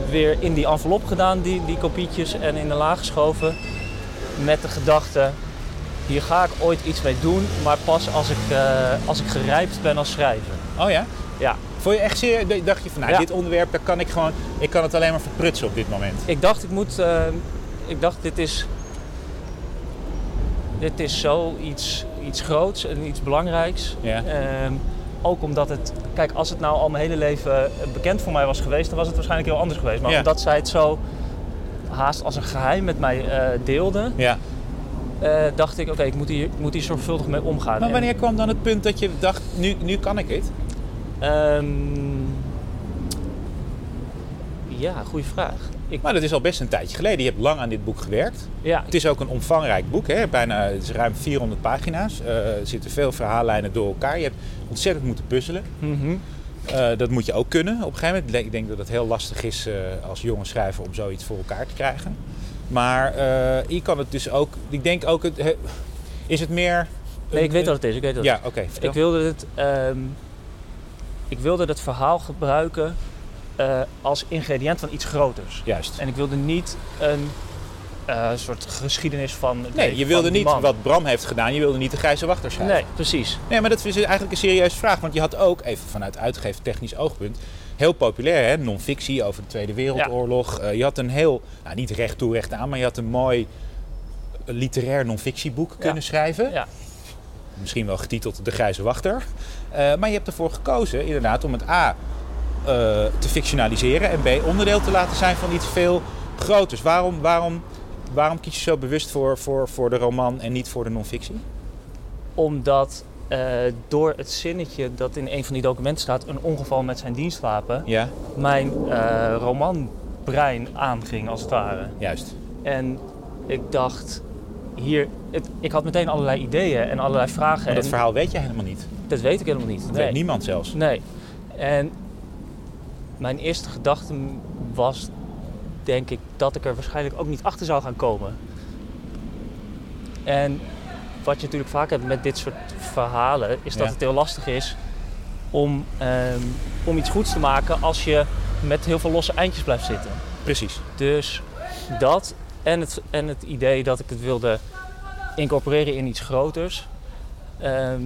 D: weer in die envelop gedaan, die, die kopietjes, en in de laag geschoven. Met de gedachte, hier ga ik ooit iets mee doen, maar pas als ik, eh, als ik gerijpt ben als schrijver.
C: Oh ja?
D: Ja,
C: Vond je echt zeer, dacht je van nou,
D: Ja.
C: dit onderwerp, daar kan ik gewoon, ik kan het alleen maar verprutsen op dit moment.
D: ik dacht, ik moet, eh, ik dacht, dit is, dit is zoiets iets groots en iets belangrijks.
C: Ja.
D: Ehm, ook omdat het, kijk, als het nou al mijn hele leven bekend voor mij was geweest, dan was het waarschijnlijk heel anders geweest. Maar
C: Ja.
D: omdat zij het zo haast als een geheim met mij eh deelde,
C: Ja.
D: eh, dacht ik, oké, ik moet hier, ik moet hier zorgvuldig mee omgaan.
C: Maar
D: En,
C: wanneer kwam dan het punt dat je dacht, nu, nu kan ik het?
D: ehm, ja, goede vraag. Ik,
C: Maar dat is al best een tijdje geleden. Je hebt lang aan dit boek gewerkt.
D: ja,
C: Het is ook een omvangrijk boek, hè? Bijna, het is ruim 400 pagina's. Eh, er zitten veel verhaallijnen door elkaar. Je hebt ontzettend moeten puzzelen.
D: mhm.
C: Eh, dat moet je ook kunnen op een gegeven moment. Ik denk dat het heel lastig is eh, als jonge schrijver om zoiets voor elkaar te krijgen. Maar je kan het dus ook. Ik denk ook. Het, he- is het meer.
D: nee, ik weet wat het is. Ik weet wat
C: Ja, oké.
D: Ik wilde het, ehm, ik wilde het verhaal gebruiken eh, als ingrediënt van iets groters.
C: Juist.
D: En ik wilde niet een eh, soort geschiedenis van.
C: Nee, je wilde niet
D: man.
C: wat Bram heeft gedaan. Je wilde niet de grijze wachter schrijven.
D: Nee, precies.
C: Nee, maar dat is eigenlijk een serieuze vraag. Want je had ook, even vanuit uitgeeftechnisch oogpunt, heel populair, hè? non-fictie over de Tweede Wereldoorlog. Eh, je had een heel, nou niet recht toe recht aan, maar je had een mooi literair non-fictieboek kunnen schrijven.
D: Ja.
C: Misschien wel getiteld De Grijze Wachter. Maar je hebt ervoor gekozen inderdaad om het A te fictionaliseren en B onderdeel te laten zijn van iets veel groters. Waarom, waarom, waarom kies je zo bewust voor, voor, voor de roman en niet voor de non-fictie?
D: Omdat eh, door het zinnetje dat in een van die documenten staat, een ongeval met zijn dienstwapen,
C: Ja,
D: mijn eh, romanbrein aanging als het ware.
C: juist.
D: En ik dacht, hier, het, ik had meteen allerlei ideeën en allerlei vragen.
C: Maar dat
D: en
C: verhaal weet je helemaal niet.
D: dat weet ik helemaal niet.
C: Dat
D: Nee.
C: weet niemand zelfs.
D: Nee. En mijn eerste gedachte was, denk ik, dat ik er waarschijnlijk ook niet achter zou gaan komen. En wat je natuurlijk vaak hebt met dit soort verhalen, is dat
C: Ja.
D: het heel lastig is om, ehm, om iets goeds te maken als je met heel veel losse eindjes blijft zitten.
C: Precies.
D: Dus dat en het, en het idee dat ik het wilde incorporeren in iets groters, ehm,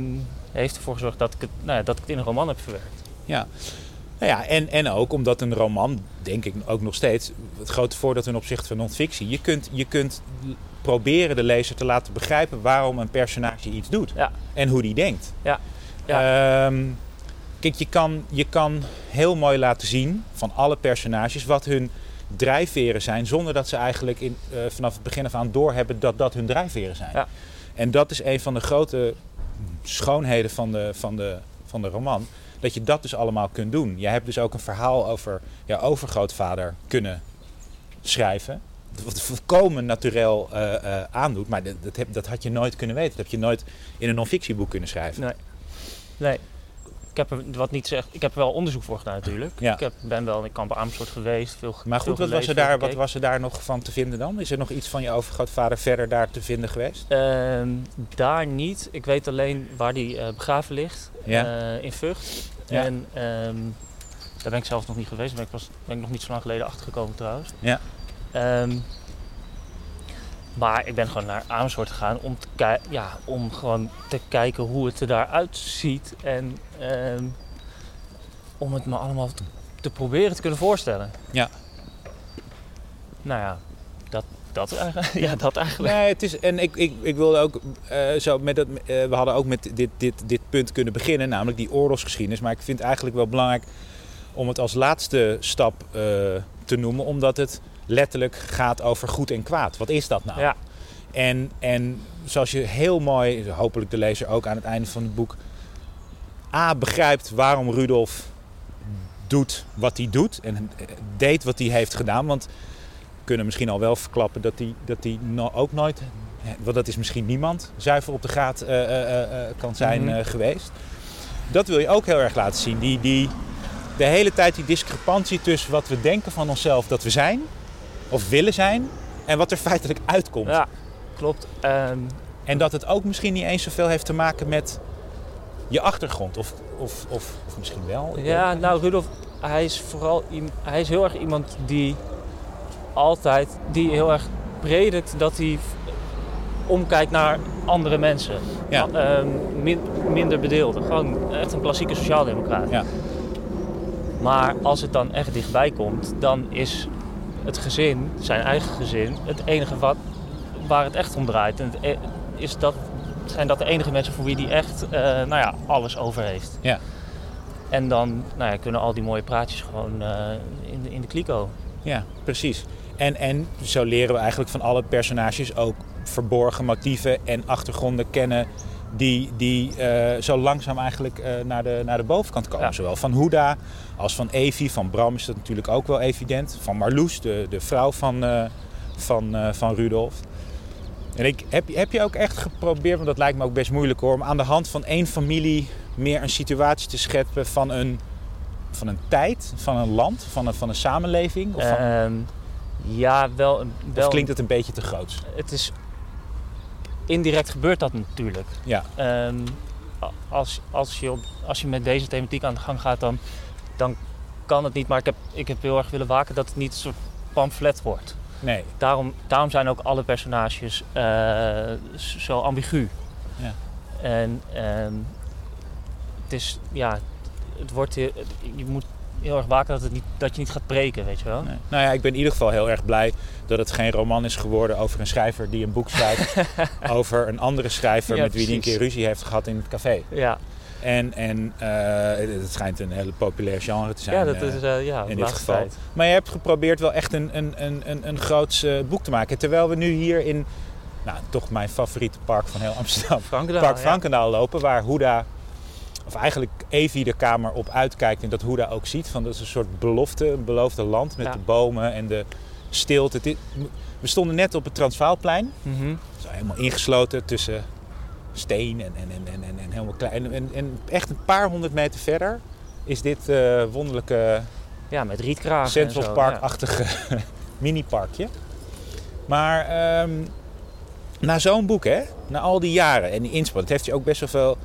D: heeft ervoor gezorgd dat ik, het, nou ja, dat ik het in een roman heb verwerkt.
C: Ja. Nou ja, en, en ook omdat een roman, denk ik ook nog steeds, het grote voordeel ten opzichte van non-fictie, je kunt, je kunt proberen de lezer te laten begrijpen waarom een personage iets doet.
D: Ja.
C: En hoe die denkt.
D: Ja.
C: Ehm, kijk, je kan, je kan heel mooi laten zien van alle personages wat hun drijfveren zijn, zonder dat ze eigenlijk in, eh, vanaf het begin af aan doorhebben dat dat hun drijfveren zijn.
D: Ja.
C: En dat is een van de grote schoonheden van de, van de, van de roman. Dat je dat dus allemaal kunt doen. Je hebt dus ook een verhaal over jouw overgrootvader kunnen schrijven. Wat volkomen natuurlijk eh, eh, aandoet. Maar dat, dat had je nooit kunnen weten. Dat heb je nooit in een non-fictieboek kunnen schrijven.
D: Nee. Nee. Ik heb er wat niet zeg, ik heb er wel onderzoek voor gedaan natuurlijk.
C: Ja.
D: Ik heb, ben wel in kamp Amersfoort geweest, veel
C: Maar
D: veel
C: goed, wat was, er daar, wat was er daar nog van te vinden dan? Is er nog iets van je overgrootvader verder daar te vinden geweest?
D: Ehm, daar niet. Ik weet alleen waar die eh, begraven ligt.
C: Ja.
D: eh, in Vught.
C: Ja.
D: En ehm, daar ben ik zelf nog niet geweest. Daar ben ik, pas, ben ik nog niet zo lang geleden achtergekomen trouwens.
C: Ja.
D: Ehm, maar ik ben gewoon naar Amersfoort gegaan om, te ja, om gewoon te kijken hoe het er daaruit ziet. En ehm, om het me allemaal te, te proberen te kunnen voorstellen.
C: Ja.
D: Nou ja, dat, dat, eigenlijk, ja, dat eigenlijk.
C: Nee, het is, en ik, ik, ik wilde ook eh, zo met dat, eh, we hadden ook met dit, dit, dit punt kunnen beginnen, namelijk die oorlogsgeschiedenis. Maar ik vind het eigenlijk wel belangrijk om het als laatste stap eh, te noemen, omdat het letterlijk gaat over goed en kwaad. Wat is dat nou?
D: Ja.
C: En, en zoals je heel mooi, hopelijk de lezer ook aan het einde van het boek, A begrijpt waarom Rudolf doet wat hij doet en deed wat hij heeft gedaan. Want we kunnen misschien al wel verklappen dat hij, dat hij no- ook nooit, want dat is misschien niemand, zuiver op de graad eh, eh, eh, kan zijn
D: Mhm.
C: geweest. Dat wil je ook heel erg laten zien. Die, die, de hele tijd die discrepantie tussen wat we denken van onszelf dat we zijn, of willen zijn, en wat er feitelijk uitkomt.
D: Ja, klopt. Ehm,
C: En dat het ook misschien niet eens zoveel heeft te maken met je achtergrond. Of, of, of, of misschien wel.
D: Ja, nou Rudolf, hij is vooral hij is heel erg iemand die altijd, die heel erg predikt dat hij omkijkt naar andere mensen.
C: Ja.
D: Ehm, min- minder bedeelden. Gewoon echt een klassieke sociaaldemocraat.
C: Ja.
D: Maar als het dan echt dichtbij komt, dan is het gezin, zijn eigen gezin, het enige wat, waar het echt om draait. En het e- is dat, zijn dat de enige mensen voor wie die echt eh, nou ja, alles over heeft.
C: Ja.
D: En dan nou ja, kunnen al die mooie praatjes gewoon eh, in, de, in de kliko.
C: Ja, precies. En, en zo leren we eigenlijk van alle personages ook verborgen motieven en achtergronden kennen die, die eh, zo langzaam eigenlijk eh, naar, de, naar de bovenkant komen.
D: Ja.
C: Zowel van Huda als van Evi. Van Bram is dat natuurlijk ook wel evident. Van Marloes, de, de vrouw van, eh, van, van Rudolf. En ik, heb, heb je ook echt geprobeerd, want dat lijkt me ook best moeilijk hoor, om aan de hand van één familie meer een situatie te scheppen van een, van een tijd, van een land, van een, van een samenleving? Of, van,
D: Ehm, ja, wel, wel
C: of klinkt het een beetje te groot?
D: het is indirect gebeurt dat natuurlijk.
C: Ja,
D: Ehm, als, als, je op, als je met deze thematiek aan de gang gaat, dan, dan kan het niet. Maar ik heb, ik heb heel erg willen waken dat het niet een soort pamflet wordt.
C: nee.
D: Daarom, daarom zijn ook alle personages eh, zo ambigu.
C: Ja.
D: En ehm, het is, ja, het wordt, je moet heel erg waken dat, het niet, dat je niet gaat preken, weet je wel.
C: Nee. Nou ja, ik ben in ieder geval heel erg blij dat het geen roman is geworden over een schrijver die een boek schrijft over een andere schrijver
D: Ja,
C: met wie hij een keer ruzie heeft gehad in het café.
D: Ja,
C: En, en eh, het schijnt een hele populair genre te zijn.
D: ja dat
C: eh,
D: is eh, ja, de
C: in dit geval.
D: tijd.
C: Maar je hebt geprobeerd wel echt een, een, een, een, een groots eh, boek te maken. Terwijl we nu hier in, nou, toch mijn favoriete park van heel Amsterdam,
D: Frankendaal,
C: Park
D: ja.
C: Frankendaal lopen, waar Huda, of eigenlijk Evi de kamer op uitkijkt en dat Huda ook ziet. Van dat is een soort belofte, een beloofde land met
D: Ja.
C: de bomen en de stilte. We stonden net op het Transvaalplein,
D: Mhm.
C: zo helemaal ingesloten tussen steen en, en, en, en, en, helemaal klein. En, en, echt een paar honderd meter verder is dit eh, wonderlijke
D: Ja, met rietkragen en
C: Central Park-achtige mini-parkje. Maar ehm, na zo'n boek, hè, na al die jaren en die inspanning, het heeft je ook best wel veel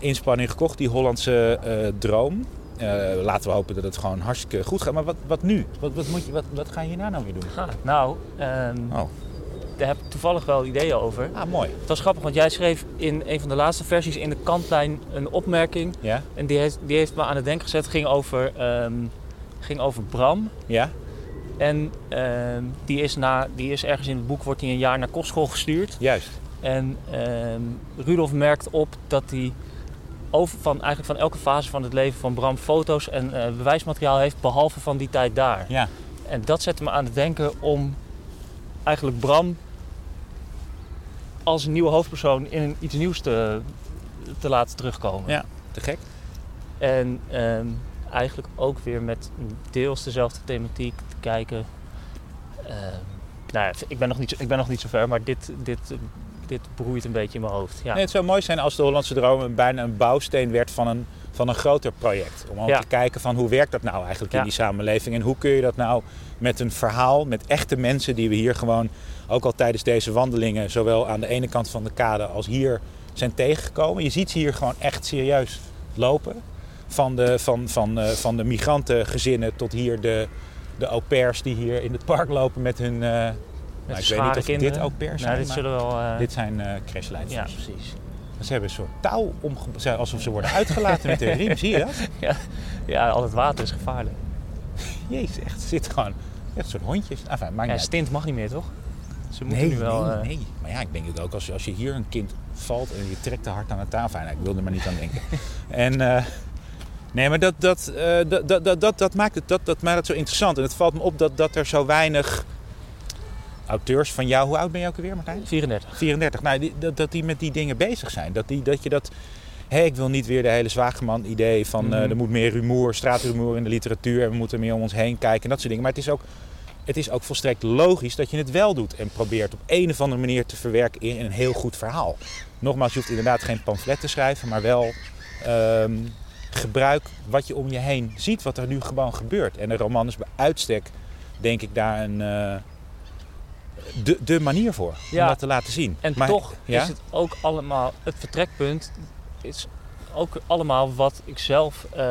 C: inspanning gekocht, die Hollandse eh, droom. Eh, laten we hopen dat het gewoon hartstikke goed gaat. Maar wat, wat nu? Wat, wat, moet je, wat, wat ga je hierna nou weer doen?
D: Ah, nou, ehm,
C: Oh,
D: daar heb ik toevallig wel ideeën over.
C: ah, mooi.
D: Het was grappig, want jij schreef in een van de laatste versies in de kantlijn een opmerking.
C: Ja?
D: En die heeft, die heeft me aan het denken gezet. ging over, ehm, ging over Bram.
C: Ja?
D: En ehm, die, is na, die is ergens in het boek wordt hij een jaar naar kostschool gestuurd.
C: Juist.
D: En Rudolf merkt op dat hij over van, eigenlijk van elke fase van het leven van Bram foto's en eh, bewijsmateriaal heeft, behalve van die tijd daar.
C: Ja.
D: En dat zette me aan het denken om eigenlijk Bram als een nieuwe hoofdpersoon in een, iets nieuws te, te laten terugkomen.
C: Ja. Te gek.
D: En ehm, eigenlijk ook weer met deels dezelfde thematiek te kijken. Ehm, nou ja, ik ben nog niet, ik ben nog niet zo ver, maar dit, dit, dit broeit een beetje in mijn hoofd. Ja.
C: Nee, het zou mooi zijn als de Hollandse Droom bijna een bouwsteen werd van een, van een groter project. Om
D: Ja.
C: te kijken van hoe werkt dat nou eigenlijk in die samenleving. En hoe kun je dat nou met een verhaal, met echte mensen die we hier gewoon ook al tijdens deze wandelingen, zowel aan de ene kant van de kade als hier zijn tegengekomen. Je ziet ze hier gewoon echt serieus lopen. Van de, van, van, eh, van de migrantengezinnen tot hier de, de au pairs die hier in het park lopen met hun... eh, Ik weet niet of
D: kinderen.
C: dit au pairs zijn,
D: Nou, dit
C: maar
D: zullen wel... eh,
C: dit zijn crashleiders.
D: ja, precies.
C: Ze hebben een soort touw omge... alsof ze worden uitgelaten met de riem. Zie je dat?
D: Ja, al het water is gevaarlijk.
C: Jezus, echt. Zit gewoon echt soort hondjes. Enfin, maakt
D: Ja, stint mag niet meer, toch? Ze moeten
C: Nee,
D: nu wel...
C: nee,
D: eh,
C: nee. Maar ja, ik denk het ook als, als je hier een kind valt en je trekt te hard aan de tafel. Nou, ik wilde er maar niet aan denken. en nee, maar dat, dat, dat, dat, dat, dat, dat maakt het, dat, dat maakt het zo interessant. En het valt me op dat, dat er zo weinig auteurs van jou... Hoe oud ben je ook alweer, Martijn?
D: 34.
C: 34. Nou, die, dat, dat die met die dingen bezig zijn. Dat, die, dat je dat... Hé, ik wil niet weer de hele Zwageman-idee van... eh,
D: Mhm.
C: er moet meer rumoer, straatrumoer in de literatuur... en we moeten meer om ons heen kijken en dat soort dingen. Maar het is ook, het is ook volstrekt logisch dat je het wel doet... en probeert op een of andere manier te verwerken in een heel goed verhaal. Nogmaals, je hoeft inderdaad geen pamflet te schrijven... maar wel ehm, gebruik wat je om je heen ziet, wat er nu gewoon gebeurt. En een roman is bij uitstek, denk ik, daar een... eh, de, de manier voor
D: Ja.
C: om dat te laten zien.
D: En
C: Maar-
D: toch
C: ja?
D: is het ook allemaal... Het vertrekpunt is ook allemaal wat ik zelf... eh,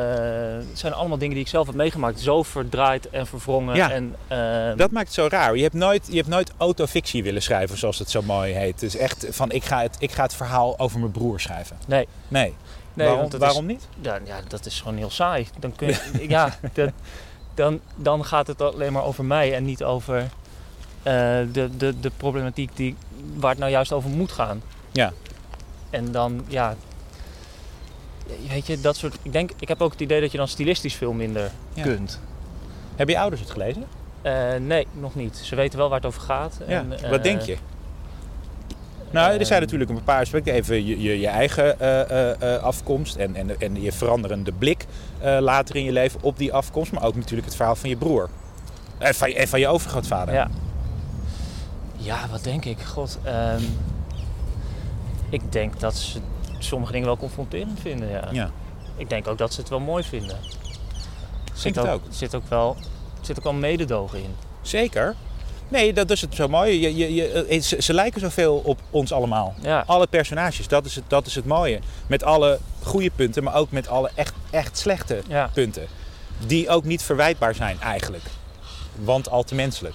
D: het zijn allemaal dingen die ik zelf heb meegemaakt. Zo verdraaid en verwrongen.
C: Ja.
D: En, eh,
C: Dat maakt het zo raar. Je hebt nooit, je hebt nooit autofictie willen schrijven, zoals het zo mooi heet. Is echt van, ik ga het, ik ga het verhaal over mijn broer schrijven.
D: Nee.
C: Nee.
D: nee,
C: waarom waarom
D: is,
C: niet?
D: Ja, ja, dat is gewoon heel saai. Dan, kun je, ja, dat, dan, dan gaat het alleen maar over mij en niet over eh, de, de, de problematiek die, waar het nou juist over moet gaan.
C: Ja.
D: En dan, ja, weet je, dat soort... Ik denk, ik heb ook het idee dat je dan stilistisch veel minder
C: Ja.
D: kunt.
C: Hebben je ouders het gelezen?
D: Eh, nee, nog niet. Ze weten wel waar het over gaat.
C: Ja.
D: En, eh,
C: Wat denk je? Nou, er
D: Ehm,
C: zijn natuurlijk een paar aspecten. Even je, je, je eigen eh, eh, eh, afkomst en, en, en je veranderende blik eh, later in je leven op die afkomst. Maar ook natuurlijk het verhaal van je broer. En van je, en van je overgrootvader.
D: Ja. Ja, wat denk ik? God, ehm, ik denk dat ze sommige dingen wel confronterend vinden, ja.
C: Ja.
D: Ik denk ook dat ze het wel mooi vinden.
C: Vind
D: zit ook,
C: ook.
D: zit ook wel, er zit ook wel mededogen in.
C: Zeker. Nee, dat is het zo mooi. Je, je, je, eh, ze, ze lijken zoveel op ons allemaal.
D: Ja,
C: Alle personages, dat is, het, dat is het mooie. Met alle goede punten, maar ook met alle echt, echt slechte
D: ja.
C: punten. Die ook niet verwijtbaar zijn eigenlijk. Want al te menselijk.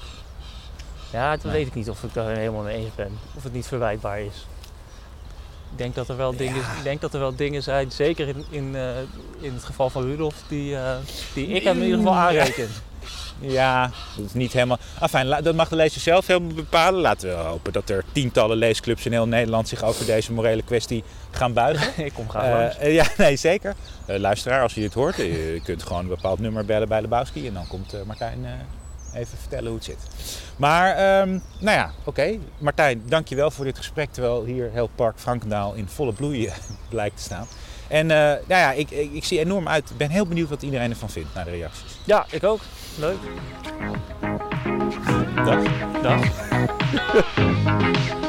D: Ja dat
C: Nee.
D: weet ik niet of ik daar helemaal mee eens ben. Of het niet verwijtbaar is. Ik denk dat er wel dingen, ik denk dat er wel dingen zijn, zeker in, in, eh, in het geval van Rudolf, die, eh, die ik hem in ieder geval aanreken.
C: Ja, dat is niet helemaal. Enfin, la- dat mag de lezer zelf helemaal bepalen. Laten we hopen dat er tientallen leesclubs in heel Nederland zich over deze morele kwestie gaan buigen.
D: ik kom graag
C: Eh,
D: langs.
C: ja, nee, zeker. Eh, luisteraar, als je dit hoort, je kunt gewoon een bepaald nummer bellen bij Lebowski. En dan komt eh, Martijn eh, even vertellen hoe het zit. Maar, ehm, nou ja, oké. Martijn, dankjewel voor dit gesprek. Terwijl hier heel Park Frankendaal in volle bloei eh, blijkt te staan. En eh, nou ja, ik, ik, ik zie enorm uit. Ik ben heel benieuwd wat iedereen ervan vindt naar de reacties.
D: Ja, ik ook. Leuk.
C: Dag.
D: Dag.